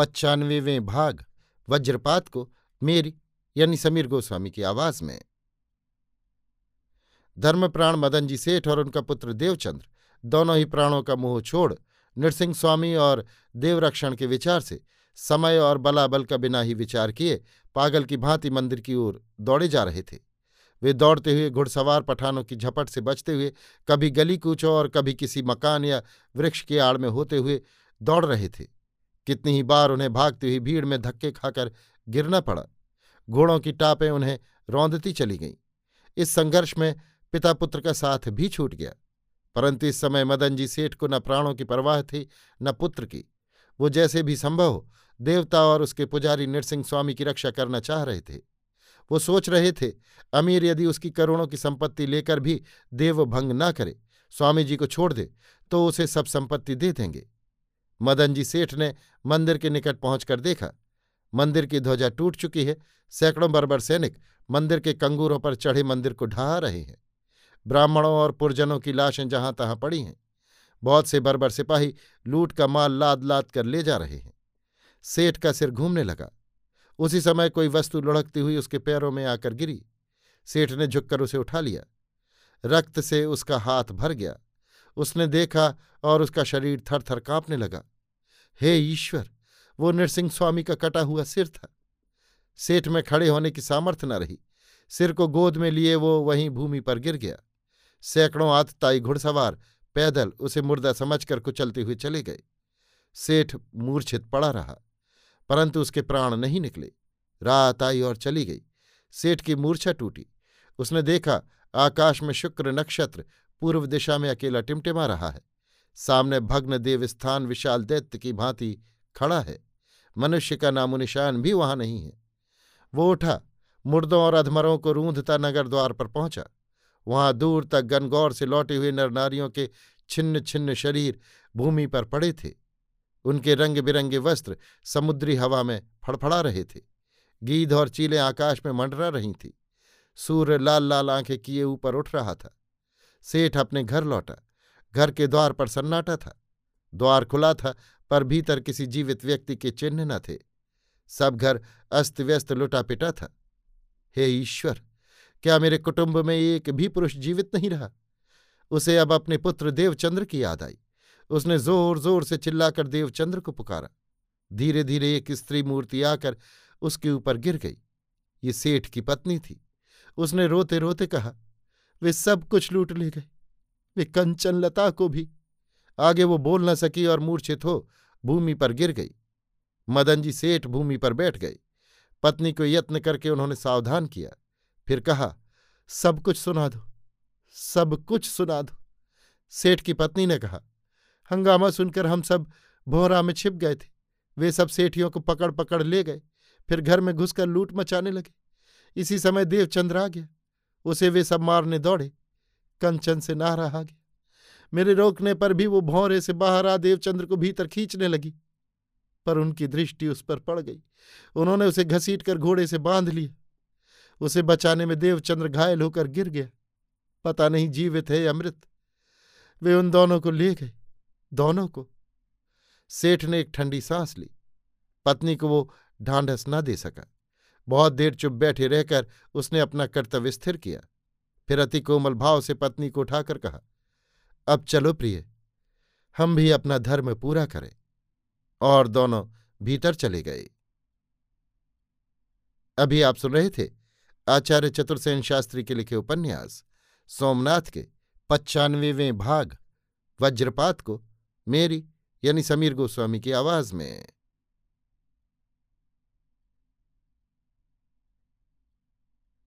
पच्चानवेवें भाग, वज्रपात को मेरी यानी समीर गोस्वामी की आवाज़ में। धर्मप्राण मदन जी सेठ और उनका पुत्र देवचंद्र दोनों ही प्राणों का मुँह छोड़ नृसिंह स्वामी और देवरक्षण के विचार से समय और बलाबल का बिना ही विचार किए पागल की भांति मंदिर की ओर दौड़े जा रहे थे। वे दौड़ते हुए घुड़सवार पठानों की झपट से बचते हुए कभी गली कूचों और कभी किसी मकान या वृक्ष के आड़ में होते हुए दौड़ रहे थे। कितनी ही बार उन्हें भागती हुई भीड़ में धक्के खाकर गिरना पड़ा। घोड़ों की टापें उन्हें रौंदती चली गईं। इस संघर्ष में पिता पुत्र का साथ भी छूट गया। परंतु इस समय मदन जी सेठ को न प्राणों की परवाह थी, न पुत्र की। वो जैसे भी संभव हो, देवता और उसके पुजारी नृसिंह स्वामी की रक्षा करना चाह रहे थे। वो सोच रहे थे, अमीर यदि उसकी करोड़ों की संपत्ति लेकर भी देवभंग न करे, स्वामी जी को छोड़ दे तो उसे सब संपत्ति दे देंगे। मदन जी सेठ ने मंदिर के निकट पहुंचकर देखा। मंदिर की ध्वजा टूट चुकी है। सैकड़ों बर्बर सैनिक मंदिर के कंगूरों पर चढ़े मंदिर को ढहा रहे हैं। ब्राह्मणों और पुरजनों की लाशें जहाँ तहां पड़ी हैं, बहुत से बर्बर सिपाही लूट का माल लाद लाद कर ले जा रहे हैं। सेठ का सिर घूमने लगा। उसी समय कोई वस्तु लुढ़कती हुई उसके पैरों में आकर गिरी। सेठ ने झुककर उसे उठा लिया। रक्त से उसका हाथ भर गया। उसने देखा और उसका शरीर थर थर कांपने लगा। हे ईश्वर, वो नरसिंह स्वामी का कटा हुआ सिर था। सेठ में खड़े होने की सामर्थ्य न रही। सिर को गोद में लिए वो वहीं भूमि पर गिर गया। सैकड़ों आतताई घुड़सवार पैदल उसे मुर्दा समझकर कुचलते हुए चले गए। सेठ मूर्छित पड़ा रहा, परंतु उसके प्राण नहीं निकले। रात आई और चली गई। सेठ की मूर्छा टूटी। उसने देखा, आकाश में शुक्र नक्षत्र पूर्व दिशा में अकेला टिमटिमा रहा है। सामने भग्न देवस्थान विशाल दैत्य की भांति खड़ा है। मनुष्य का नामोनिशान भी वहाँ नहीं है। वो उठा, मुर्दों और अधमरों को रूंधता नगर द्वार पर पहुँचा। वहाँ दूर तक गनगौर से लौटे हुए नरनारियों के छिन्न छिन्न शरीर भूमि पर पड़े थे। उनके रंग बिरंगे वस्त्र समुद्री हवा में फड़फड़ा रहे थे। गीध और चीलें आकाश में मंडरा रही थी। सूर्य लाल लाल आँखें किए ऊपर उठ रहा था। सेठ अपने घर लौटा। घर के द्वार पर सन्नाटा था। द्वार खुला था, पर भीतर किसी जीवित व्यक्ति के चिन्ह न थे। सब घर अस्त व्यस्त लुटा पिटा था। हे ईश्वर, क्या मेरे कुटुंब में एक भी पुरुष जीवित नहीं रहा? उसे अब अपने पुत्र देवचंद्र की याद आई। उसने ज़ोर ज़ोर से चिल्लाकर देवचंद्र को पुकारा। धीरे धीरे एक स्त्री मूर्ति आकर उसके ऊपर गिर गई। ये सेठ की पत्नी थी। उसने रोते रोते कहा, वे सब कुछ लूट ले गए। वे कंचन लता को भी। आगे वो बोल न सकी और मूर्छित हो भूमि पर गिर गई। मदन जी सेठ भूमि पर बैठ गए। पत्नी को यत्न करके उन्होंने सावधान किया। फिर कहा, सब कुछ सुना दो, सब कुछ सुना दो। सेठ की पत्नी ने कहा, हंगामा सुनकर हम सब भोरा में छिप गए थे। वे सब सेठियों को पकड़ पकड़ ले गए। फिर घर में घुसकर लूट मचाने लगे। इसी समय देवचंद्र आ गया। उसे वे सब मारने दौड़े, कंचन से नारा आ गया मेरे रोकने पर भी वो भौरे से बाहर आ देवचंद्र को भीतर खींचने लगी, पर उनकी दृष्टि उस पर पड़ गई। उन्होंने उसे घसीट कर घोड़े से बाँध लिया। उसे बचाने में देवचंद्र घायल होकर गिर गया। पता नहीं जीवित है अमृत वे उन दोनों को ले गए, दोनों को। सेठ ने एक ठंडी सांस ली। पत्नी को वो ढांढस न दे सका। बहुत देर चुप बैठे रहकर उसने अपना कर्तव्य स्थिर किया। फिर अति कोमल भाव से पत्नी को उठाकर कहा, अब चलो प्रिय, हम भी अपना धर्म पूरा करें। और दोनों भीतर चले गए। अभी आप सुन रहे थे आचार्य चतुर्सेन शास्त्री के लिखे उपन्यास, सोमनाथ के पच्चानवेवें भाग, वज्रपात को मेरी यानी समीर गोस्वामी की आवाज़ में।